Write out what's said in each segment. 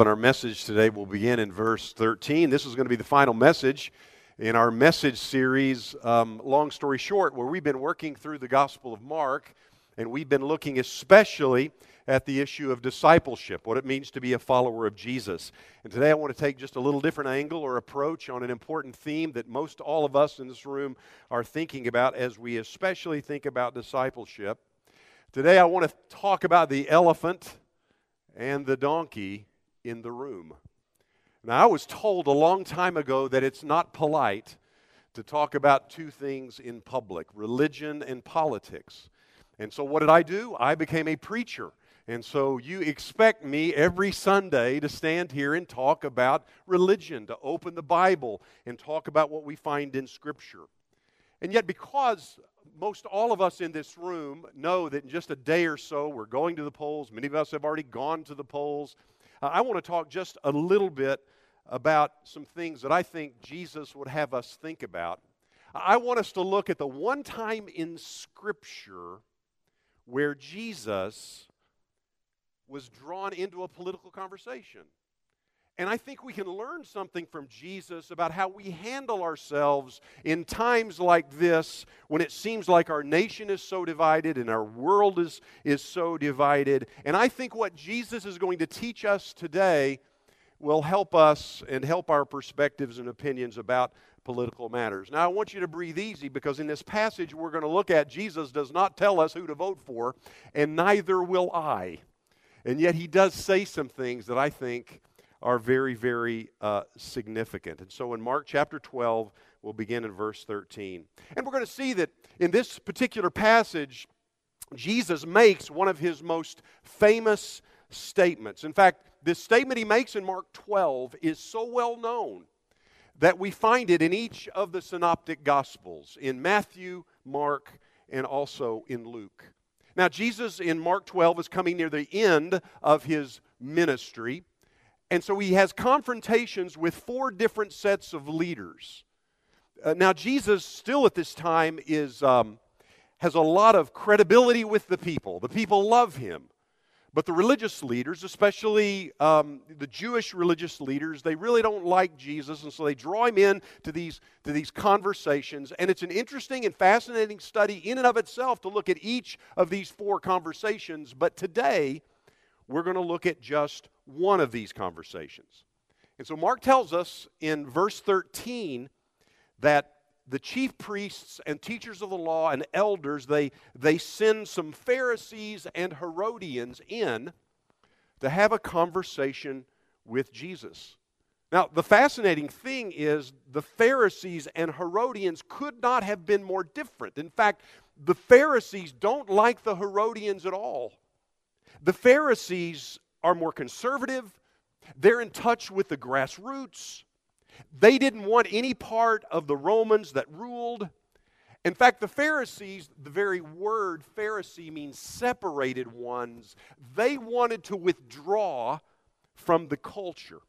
And our message today will begin in verse 13. This is going to be the final message in our message series, um, Long Story Short, where we've been working through the Gospel of Mark, and we've been looking especially at the issue of discipleship, what it means to be a follower of Jesus. And today I want to take just a little different angle or approach on an important theme that most all of us in this room are thinking about as we especially think about discipleship. Today I want to talk about the elephant and the donkey in the room. Now, I was told a long time ago that it's not polite to talk about two things in public religion and politics. And so, what did I do? I became a preacher. And so, you expect me every Sunday to stand here and talk about religion, to open the Bible and talk about what we find in Scripture. And yet, because most all of us in this room know that in just a day or so we're going to the polls, many of us have already gone to the polls. Uh, I want to talk just a little bit about some things that I think Jesus would have us think about. I want us to look at the one time in Scripture where Jesus was drawn into a political conversation. And I think we can learn something from Jesus about how we handle ourselves in times like this when it seems like our nation is so divided and our world is, is so divided. And I think what Jesus is going to teach us today will help us and help our perspectives and opinions about political matters. Now, I want you to breathe easy because in this passage we're going to look at, Jesus does not tell us who to vote for, and neither will I. And yet he does say some things that I think are very, very uh, significant. And so in Mark chapter 12, we'll begin in verse 13. And we're going to see that in this particular passage, Jesus makes one of his most famous statements. In fact, this statement he makes in Mark 12 is so well known that we find it in each of the synoptic gospels in Matthew, Mark, and also in Luke. Now, Jesus in Mark 12 is coming near the end of his ministry. And so he has confrontations with four different sets of leaders. Uh, now, Jesus, still at this time, is, um, has a lot of credibility with the people. The people love him. But the religious leaders, especially um, the Jewish religious leaders, they really don't like Jesus, and so they draw him in to these, to these conversations. And it's an interesting and fascinating study in and of itself to look at each of these four conversations. But today, we're going to look at just one of these conversations. And so Mark tells us in verse 13 that the chief priests and teachers of the law and elders they, they send some pharisees and herodians in to have a conversation with jesus. Now the fascinating thing is the pharisees and herodians could not have been more different. In fact the pharisees don't like the herodians at all. The Pharisees are more conservative, they're in touch with the grassroots. They didn't want any part of the Romans that ruled. In fact, the Pharisees, the very word Pharisee means separated ones, they wanted to withdraw from the culture.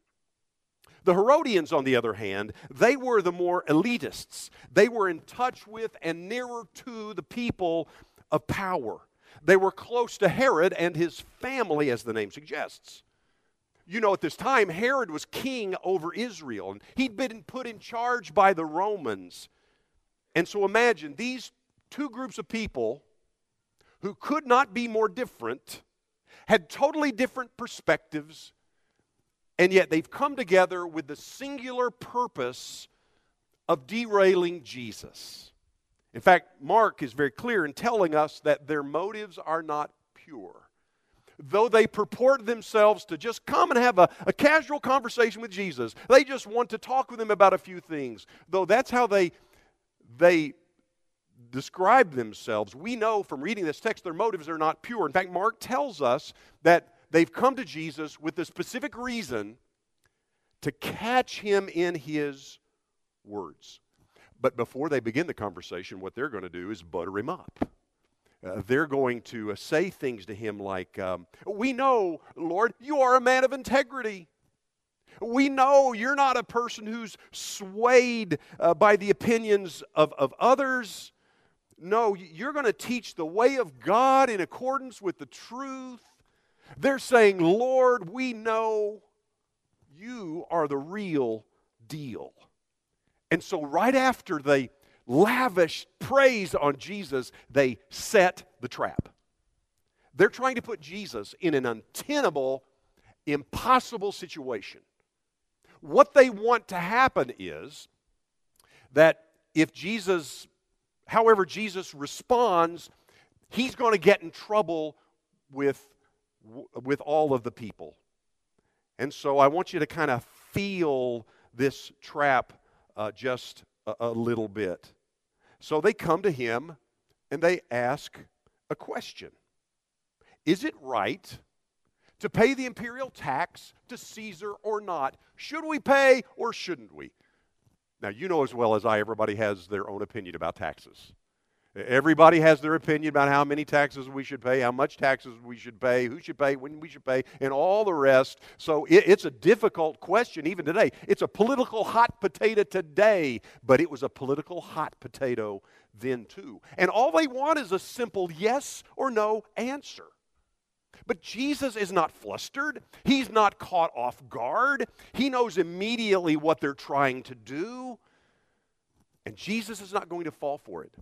The Herodians, on the other hand, they were the more elitists. They were in touch with and nearer to the people of power. They were close to Herod and his family, as the name suggests. You know, at this time, Herod was king over Israel, and he'd been put in charge by the Romans. And so imagine these two groups of people who could not be more different, had totally different perspectives, and yet they've come together with the singular purpose of derailing Jesus. In fact, Mark is very clear in telling us that their motives are not pure. Though they purport themselves to just come and have a, a casual conversation with Jesus, they just want to talk with him about a few things. Though that's how they, they describe themselves, we know from reading this text their motives are not pure. In fact, Mark tells us that they've come to Jesus with the specific reason to catch him in his words. But before they begin the conversation, what they're going to do is butter him up. Uh, they're going to uh, say things to him like, um, We know, Lord, you are a man of integrity. We know you're not a person who's swayed uh, by the opinions of, of others. No, you're going to teach the way of God in accordance with the truth. They're saying, Lord, we know you are the real deal. And so, right after they lavish praise on Jesus, they set the trap. They're trying to put Jesus in an untenable, impossible situation. What they want to happen is that if Jesus, however, Jesus responds, he's going to get in trouble with, with all of the people. And so I want you to kind of feel this trap uh, just a, a little bit. So they come to him and they ask a question Is it right to pay the imperial tax to Caesar or not? Should we pay or shouldn't we? Now, you know as well as I, everybody has their own opinion about taxes. Everybody has their opinion about how many taxes we should pay, how much taxes we should pay, who should pay, when we should pay, and all the rest. So it, it's a difficult question even today. It's a political hot potato today, but it was a political hot potato then too. And all they want is a simple yes or no answer. But Jesus is not flustered. He's not caught off guard. He knows immediately what they're trying to do. And Jesus is not going to fall for it.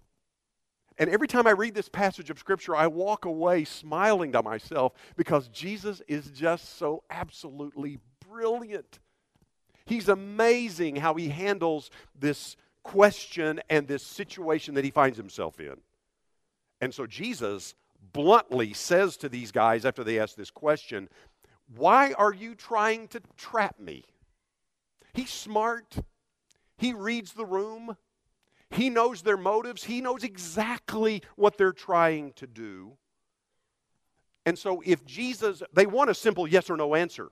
And every time I read this passage of Scripture, I walk away smiling to myself because Jesus is just so absolutely brilliant. He's amazing how he handles this question and this situation that he finds himself in. And so Jesus bluntly says to these guys after they ask this question, Why are you trying to trap me? He's smart, he reads the room, he knows their motives, he knows exactly what they're trying to do. And so, if Jesus, they want a simple yes or no answer.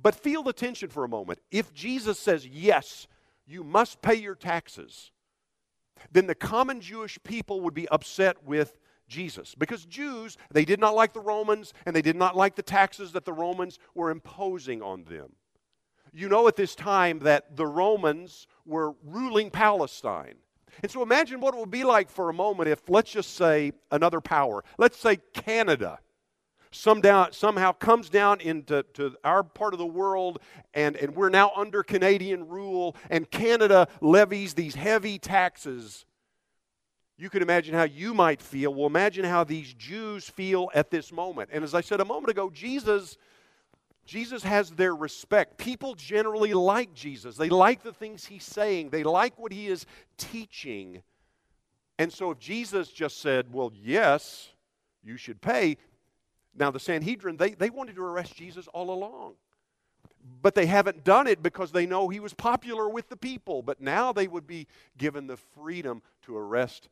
But feel the tension for a moment. If Jesus says, yes, you must pay your taxes, then the common Jewish people would be upset with Jesus. Because Jews, they did not like the Romans and they did not like the taxes that the Romans were imposing on them. You know at this time that the Romans were ruling Palestine. And so imagine what it would be like for a moment if, let's just say, another power, let's say Canada, some down, somehow comes down into to our part of the world, and, and we're now under Canadian rule, and Canada levies these heavy taxes you can imagine how you might feel. Well, imagine how these Jews feel at this moment. And as I said a moment ago, Jesus Jesus has their respect. People generally like Jesus. They like the things he's saying. They like what he is teaching. And so if Jesus just said, "Well, yes, you should pay." Now the Sanhedrin, they, they wanted to arrest Jesus all along. But they haven't done it because they know he was popular with the people. But now they would be given the freedom to arrest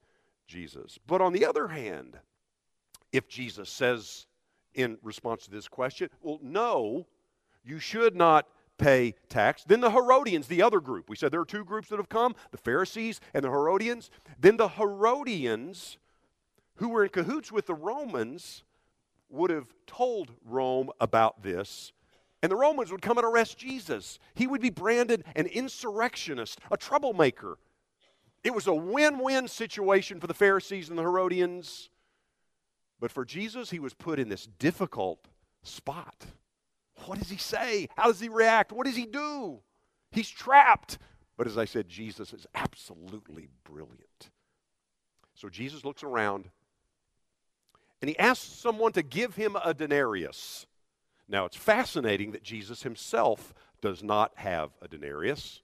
Jesus. But on the other hand, if Jesus says in response to this question, well, no, you should not pay tax. Then the Herodians, the other group, we said there are two groups that have come the Pharisees and the Herodians. Then the Herodians, who were in cahoots with the Romans, would have told Rome about this. And the Romans would come and arrest Jesus. He would be branded an insurrectionist, a troublemaker. It was a win win situation for the Pharisees and the Herodians. But for Jesus, he was put in this difficult spot. What does he say? How does he react? What does he do? He's trapped. But as I said, Jesus is absolutely brilliant. So Jesus looks around and he asks someone to give him a denarius. Now, it's fascinating that Jesus himself does not have a denarius.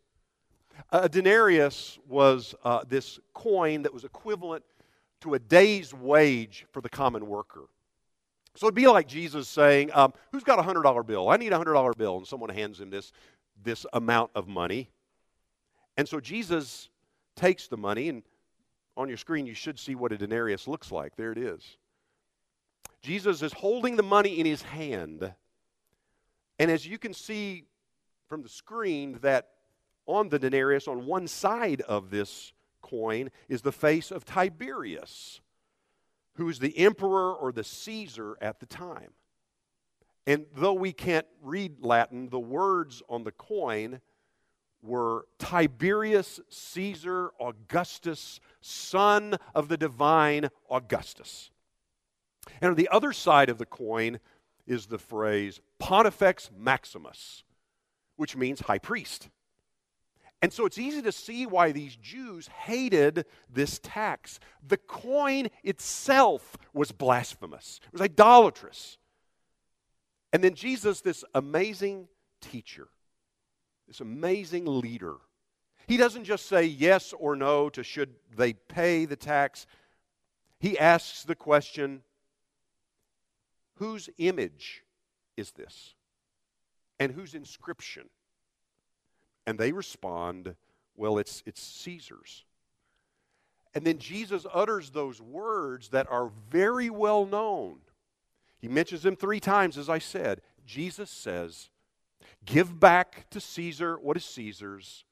A denarius was uh, this coin that was equivalent to a day's wage for the common worker. So it'd be like Jesus saying, um, Who's got a $100 bill? I need a $100 bill. And someone hands him this, this amount of money. And so Jesus takes the money, and on your screen, you should see what a denarius looks like. There it is. Jesus is holding the money in his hand. And as you can see from the screen, that on the denarius, on one side of this coin, is the face of Tiberius, who is the emperor or the Caesar at the time. And though we can't read Latin, the words on the coin were Tiberius Caesar Augustus, son of the divine Augustus. And on the other side of the coin is the phrase Pontifex Maximus, which means high priest. And so it's easy to see why these Jews hated this tax. The coin itself was blasphemous, it was idolatrous. And then Jesus, this amazing teacher, this amazing leader, he doesn't just say yes or no to should they pay the tax. He asks the question whose image is this? And whose inscription? And they respond, well, it's, it's Caesar's. And then Jesus utters those words that are very well known. He mentions them three times, as I said. Jesus says, Give back to Caesar what is Caesar's,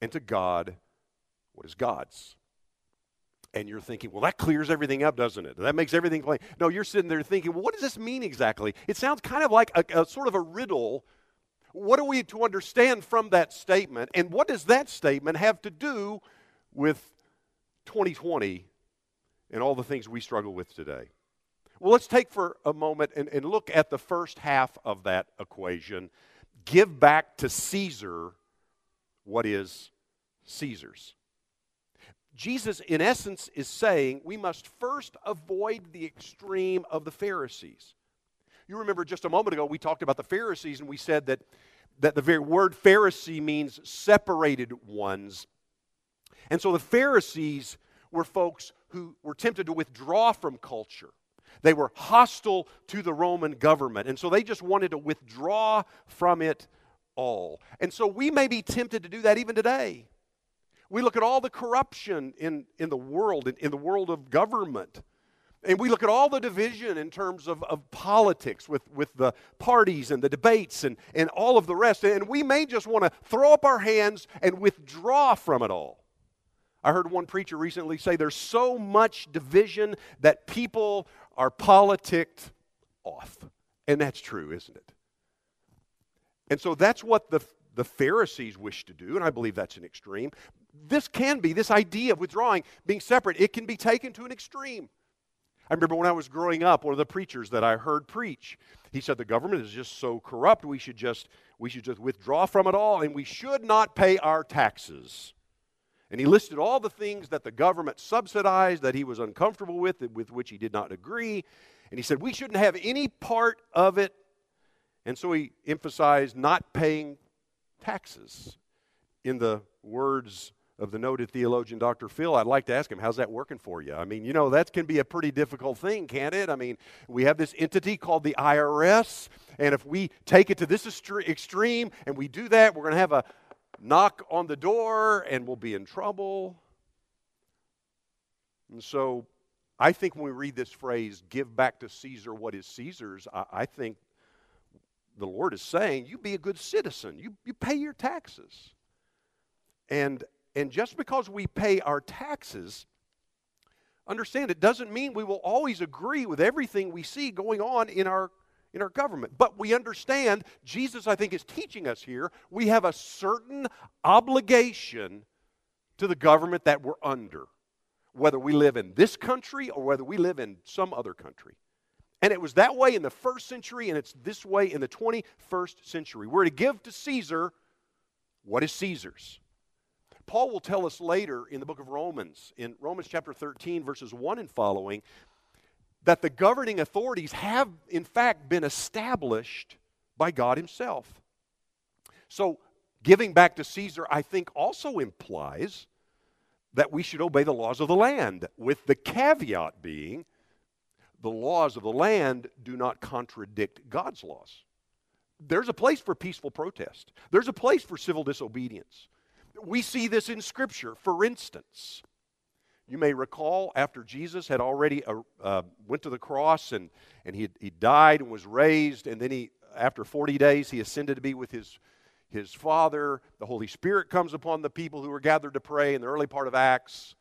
and to God what is God's. And you're thinking, well, that clears everything up, doesn't it? That makes everything plain. No, you're sitting there thinking, well, what does this mean exactly? It sounds kind of like a, a sort of a riddle what are we to understand from that statement? And what does that statement have to do with 2020 and all the things we struggle with today? Well, let's take for a moment and, and look at the first half of that equation. Give back to Caesar what is Caesar's. Jesus, in essence, is saying we must first avoid the extreme of the Pharisees. You remember just a moment ago, we talked about the Pharisees and we said that, that the very word Pharisee means separated ones. And so the Pharisees were folks who were tempted to withdraw from culture. They were hostile to the Roman government. And so they just wanted to withdraw from it all. And so we may be tempted to do that even today. We look at all the corruption in, in the world, in, in the world of government. And we look at all the division in terms of, of politics with, with the parties and the debates and, and all of the rest. And we may just want to throw up our hands and withdraw from it all. I heard one preacher recently say there's so much division that people are politicked off. And that's true, isn't it? And so that's what the, the Pharisees wish to do, and I believe that's an extreme. This can be, this idea of withdrawing, being separate, it can be taken to an extreme. I remember when I was growing up, one of the preachers that I heard preach, he said the government is just so corrupt, we should just, we should just withdraw from it all, and we should not pay our taxes. And he listed all the things that the government subsidized that he was uncomfortable with, with which he did not agree. And he said we shouldn't have any part of it. And so he emphasized not paying taxes. In the words of the noted theologian Dr. Phil, I'd like to ask him, how's that working for you? I mean, you know, that can be a pretty difficult thing, can't it? I mean, we have this entity called the IRS, and if we take it to this extreme and we do that, we're going to have a knock on the door and we'll be in trouble. And so I think when we read this phrase, give back to Caesar what is Caesar's, I, I think the Lord is saying, you be a good citizen, you, you pay your taxes. And and just because we pay our taxes, understand it doesn't mean we will always agree with everything we see going on in our in our government. But we understand Jesus I think is teaching us here, we have a certain obligation to the government that we're under, whether we live in this country or whether we live in some other country. And it was that way in the first century, and it's this way in the 21st century. We're to give to Caesar what is Caesar's. Paul will tell us later in the book of Romans, in Romans chapter 13, verses 1 and following, that the governing authorities have, in fact, been established by God Himself. So, giving back to Caesar, I think, also implies that we should obey the laws of the land, with the caveat being the laws of the land do not contradict God's laws. There's a place for peaceful protest, there's a place for civil disobedience. We see this in Scripture. For instance, you may recall after Jesus had already uh, uh, went to the cross and, and he, he died and was raised, and then he, after 40 days, he ascended to be with his, his Father. The Holy Spirit comes upon the people who were gathered to pray in the early part of Acts.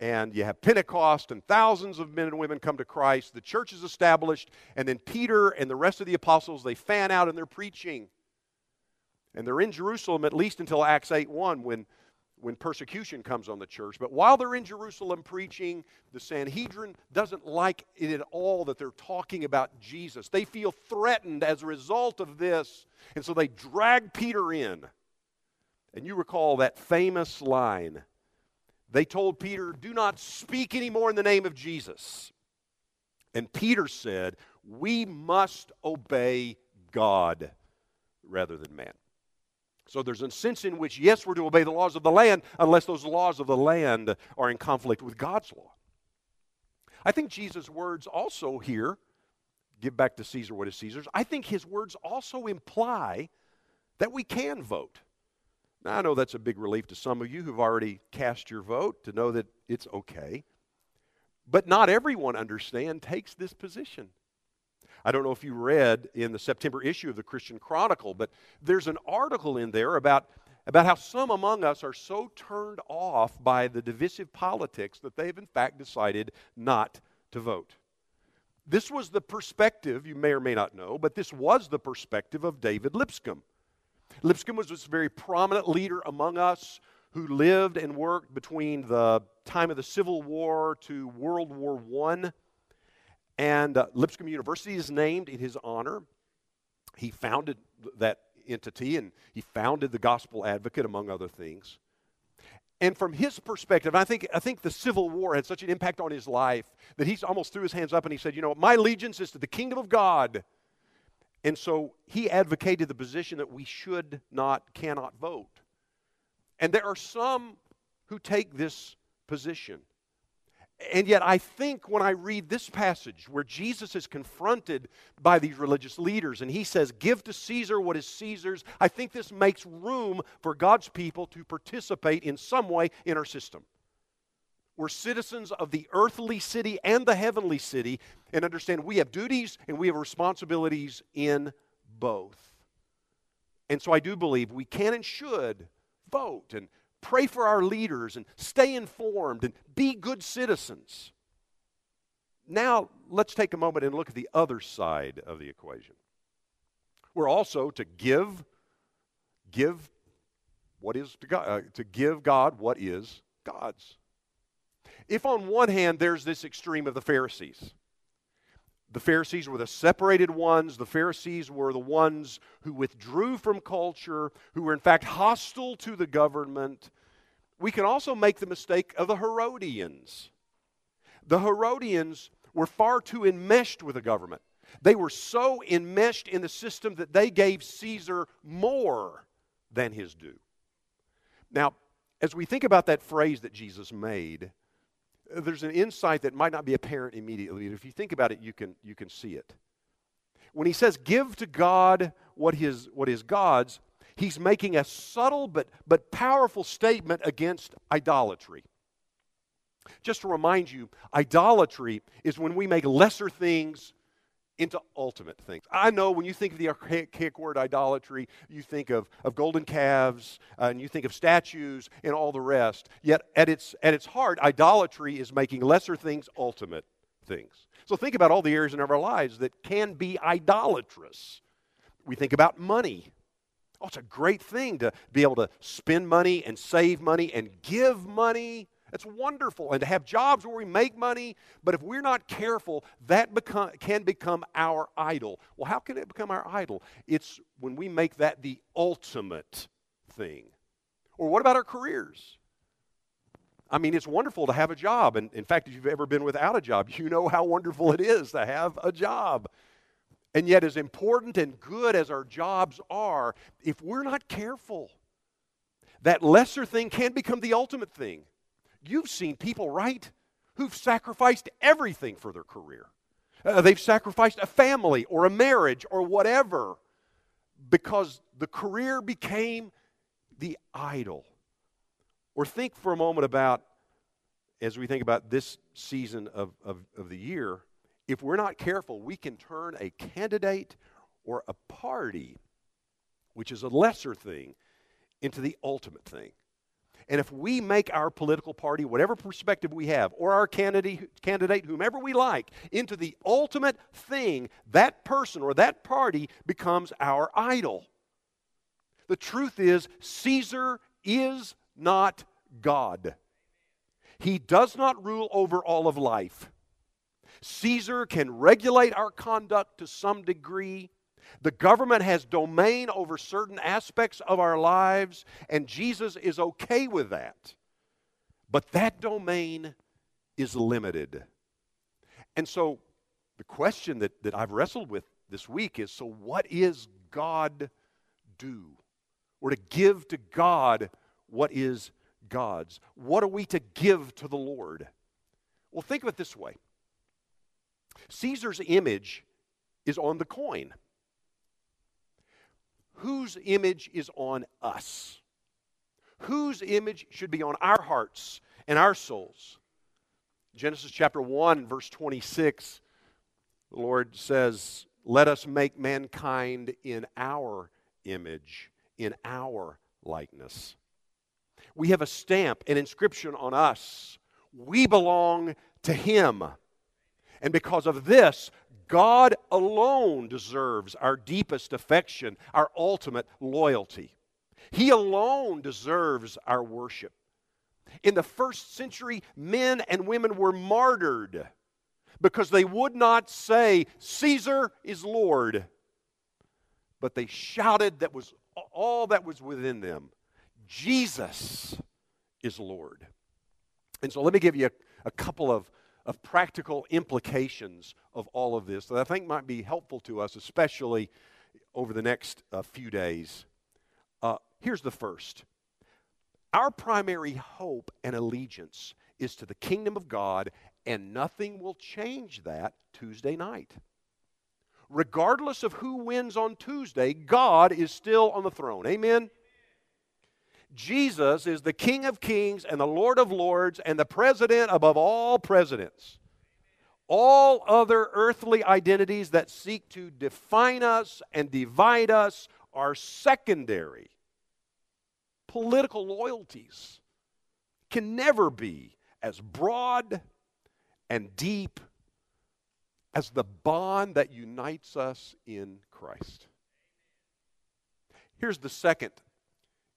And you have Pentecost, and thousands of men and women come to Christ. The church is established, and then Peter and the rest of the apostles, they fan out in their preaching. And they're in Jerusalem at least until Acts 8 1 when, when persecution comes on the church. But while they're in Jerusalem preaching, the Sanhedrin doesn't like it at all that they're talking about Jesus. They feel threatened as a result of this. And so they drag Peter in. And you recall that famous line. They told Peter, Do not speak anymore in the name of Jesus. And Peter said, We must obey God rather than man. So there's a sense in which, yes, we're to obey the laws of the land unless those laws of the land are in conflict with God's law. I think Jesus' words also here, give back to Caesar what is Caesar's, I think his words also imply that we can vote. Now, I know that's a big relief to some of you who've already cast your vote to know that it's okay. But not everyone, understand, takes this position. I don't know if you read in the September issue of the Christian Chronicle, but there's an article in there about, about how some among us are so turned off by the divisive politics that they've in fact decided not to vote. This was the perspective, you may or may not know, but this was the perspective of David Lipscomb. Lipscomb was this very prominent leader among us who lived and worked between the time of the Civil War to World War I. And uh, Lipscomb University is named in his honor. He founded that entity and he founded the Gospel Advocate, among other things. And from his perspective, I think, I think the Civil War had such an impact on his life that he almost threw his hands up and he said, You know, my allegiance is to the kingdom of God. And so he advocated the position that we should not, cannot vote. And there are some who take this position. And yet, I think when I read this passage where Jesus is confronted by these religious leaders and he says, Give to Caesar what is Caesar's, I think this makes room for God's people to participate in some way in our system. We're citizens of the earthly city and the heavenly city and understand we have duties and we have responsibilities in both. And so I do believe we can and should vote and pray for our leaders and stay informed and be good citizens. Now, let's take a moment and look at the other side of the equation. We're also to give, give what is to God, uh, to give God what is God's. If on one hand there's this extreme of the Pharisees, the Pharisees were the separated ones. The Pharisees were the ones who withdrew from culture, who were in fact hostile to the government. We can also make the mistake of the Herodians. The Herodians were far too enmeshed with the government. They were so enmeshed in the system that they gave Caesar more than his due. Now, as we think about that phrase that Jesus made, there's an insight that might not be apparent immediately. but If you think about it, you can, you can see it. When he says, give to God what is, what is God's, he's making a subtle but, but powerful statement against idolatry. Just to remind you, idolatry is when we make lesser things into ultimate things. I know when you think of the archaic word idolatry, you think of, of golden calves uh, and you think of statues and all the rest. Yet at its, at its heart, idolatry is making lesser things ultimate things. So think about all the areas in our lives that can be idolatrous. We think about money. Oh, it's a great thing to be able to spend money and save money and give money. It's wonderful. And to have jobs where we make money, but if we're not careful, that become, can become our idol. Well, how can it become our idol? It's when we make that the ultimate thing. Or what about our careers? I mean, it's wonderful to have a job. And in fact, if you've ever been without a job, you know how wonderful it is to have a job. And yet, as important and good as our jobs are, if we're not careful, that lesser thing can become the ultimate thing. You've seen people, right, who've sacrificed everything for their career. Uh, they've sacrificed a family or a marriage or whatever because the career became the idol. Or think for a moment about, as we think about this season of, of, of the year, if we're not careful, we can turn a candidate or a party, which is a lesser thing, into the ultimate thing. And if we make our political party, whatever perspective we have, or our candidate, candidate, whomever we like, into the ultimate thing, that person or that party becomes our idol. The truth is, Caesar is not God. He does not rule over all of life. Caesar can regulate our conduct to some degree. The government has domain over certain aspects of our lives, and Jesus is okay with that. But that domain is limited. And so the question that, that I've wrestled with this week is so, what is God do? Or to give to God what is God's. What are we to give to the Lord? Well, think of it this way Caesar's image is on the coin. Whose image is on us? Whose image should be on our hearts and our souls? Genesis chapter 1, verse 26, the Lord says, Let us make mankind in our image, in our likeness. We have a stamp, an inscription on us. We belong to Him. And because of this, God alone deserves our deepest affection, our ultimate loyalty. He alone deserves our worship. In the first century, men and women were martyred because they would not say, Caesar is Lord, but they shouted that was all that was within them Jesus is Lord. And so let me give you a, a couple of, of practical implications of all of this that I think might be helpful to us, especially over the next uh, few days. Uh, here's the first Our primary hope and allegiance is to the kingdom of God, and nothing will change that Tuesday night. Regardless of who wins on Tuesday, God is still on the throne. Amen? Jesus is the King of kings and the Lord of lords and the president above all presidents. All other earthly identities that seek to define us and divide us are secondary. Political loyalties can never be as broad and deep as the bond that unites us in Christ. Here's the second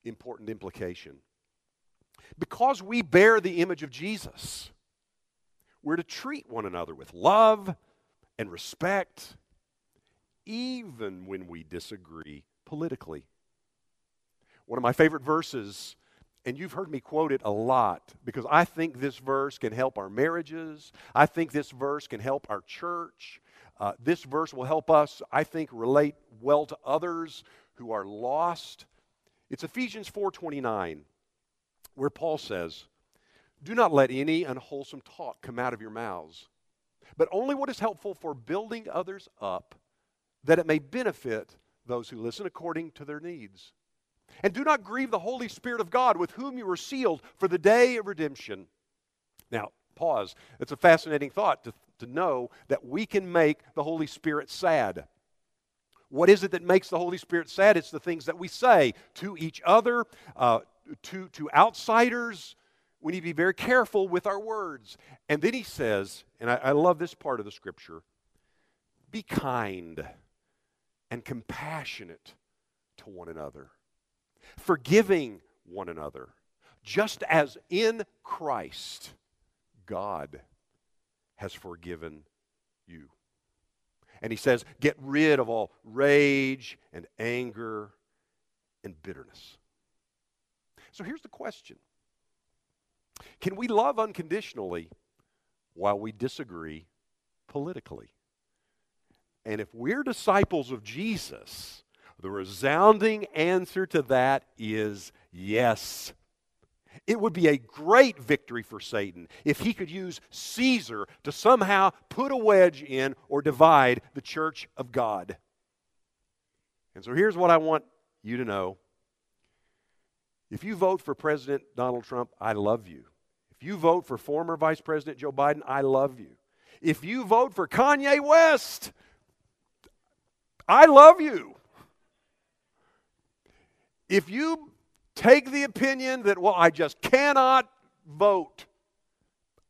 important implication. Because we bear the image of Jesus, we're to treat one another with love and respect, even when we disagree politically. One of my favorite verses, and you've heard me quote it a lot because I think this verse can help our marriages. I think this verse can help our church. Uh, this verse will help us, I think, relate well to others who are lost it's Ephesians 4:29 where Paul says, "Do not let any unwholesome talk come out of your mouths, but only what is helpful for building others up, that it may benefit those who listen according to their needs. And do not grieve the Holy Spirit of God, with whom you were sealed for the day of redemption." Now, pause. It's a fascinating thought to, to know that we can make the Holy Spirit sad. What is it that makes the Holy Spirit sad? It's the things that we say to each other, uh, to, to outsiders. We need to be very careful with our words. And then he says, and I, I love this part of the scripture be kind and compassionate to one another, forgiving one another, just as in Christ God has forgiven you. And he says, get rid of all rage and anger and bitterness. So here's the question Can we love unconditionally while we disagree politically? And if we're disciples of Jesus, the resounding answer to that is yes. It would be a great victory for Satan if he could use Caesar to somehow put a wedge in or divide the church of God. And so here's what I want you to know. If you vote for President Donald Trump, I love you. If you vote for former Vice President Joe Biden, I love you. If you vote for Kanye West, I love you. If you take the opinion that, well, I just cannot vote,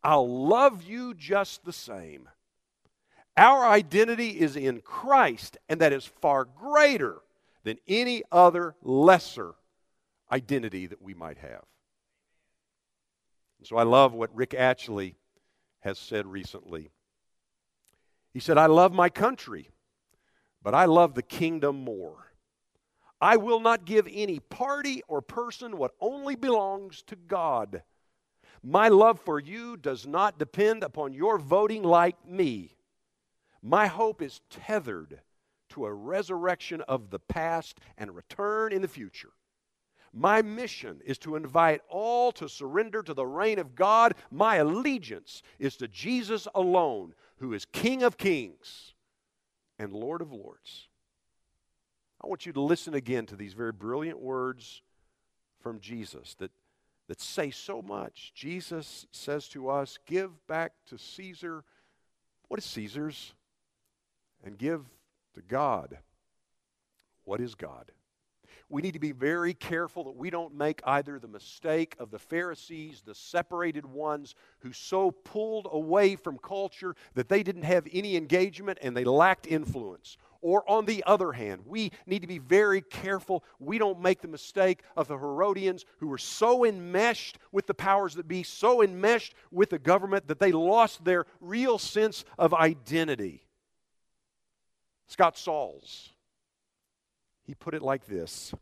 I'll love you just the same. Our identity is in Christ, and that is far greater than any other lesser identity that we might have. So I love what Rick Atchley has said recently. He said, I love my country, but I love the kingdom more. I will not give any party or person what only belongs to God. My love for you does not depend upon your voting like me. My hope is tethered to a resurrection of the past and return in the future. My mission is to invite all to surrender to the reign of God. My allegiance is to Jesus alone, who is King of kings and Lord of lords. I want you to listen again to these very brilliant words from Jesus that, that say so much. Jesus says to us, Give back to Caesar what is Caesar's, and give to God what is God we need to be very careful that we don't make either the mistake of the Pharisees, the separated ones who so pulled away from culture that they didn't have any engagement and they lacked influence. Or on the other hand, we need to be very careful we don't make the mistake of the Herodians who were so enmeshed with the powers that be, so enmeshed with the government that they lost their real sense of identity. Scott Sauls he put it like this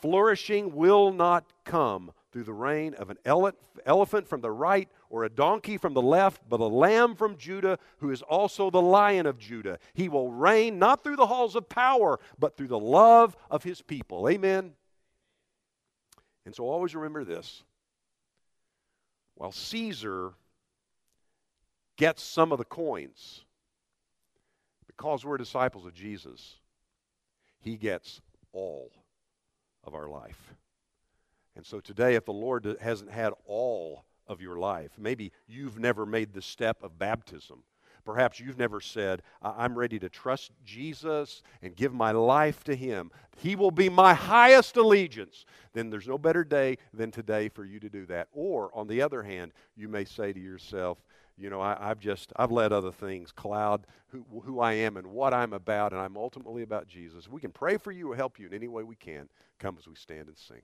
Flourishing will not come through the reign of an elephant from the right or a donkey from the left, but a lamb from Judah who is also the lion of Judah. He will reign not through the halls of power, but through the love of his people. Amen. And so always remember this. While Caesar gets some of the coins, because we're disciples of Jesus, he gets all of our life. And so today, if the Lord hasn't had all of your life, maybe you've never made the step of baptism. Perhaps you've never said, I'm ready to trust Jesus and give my life to Him. He will be my highest allegiance. Then there's no better day than today for you to do that. Or, on the other hand, you may say to yourself, you know, I, have just, I've let other things cloud who, who I am and what I'm about, and I'm ultimately about Jesus. We can pray for you or help you in any way we can. Come as we stand and sing.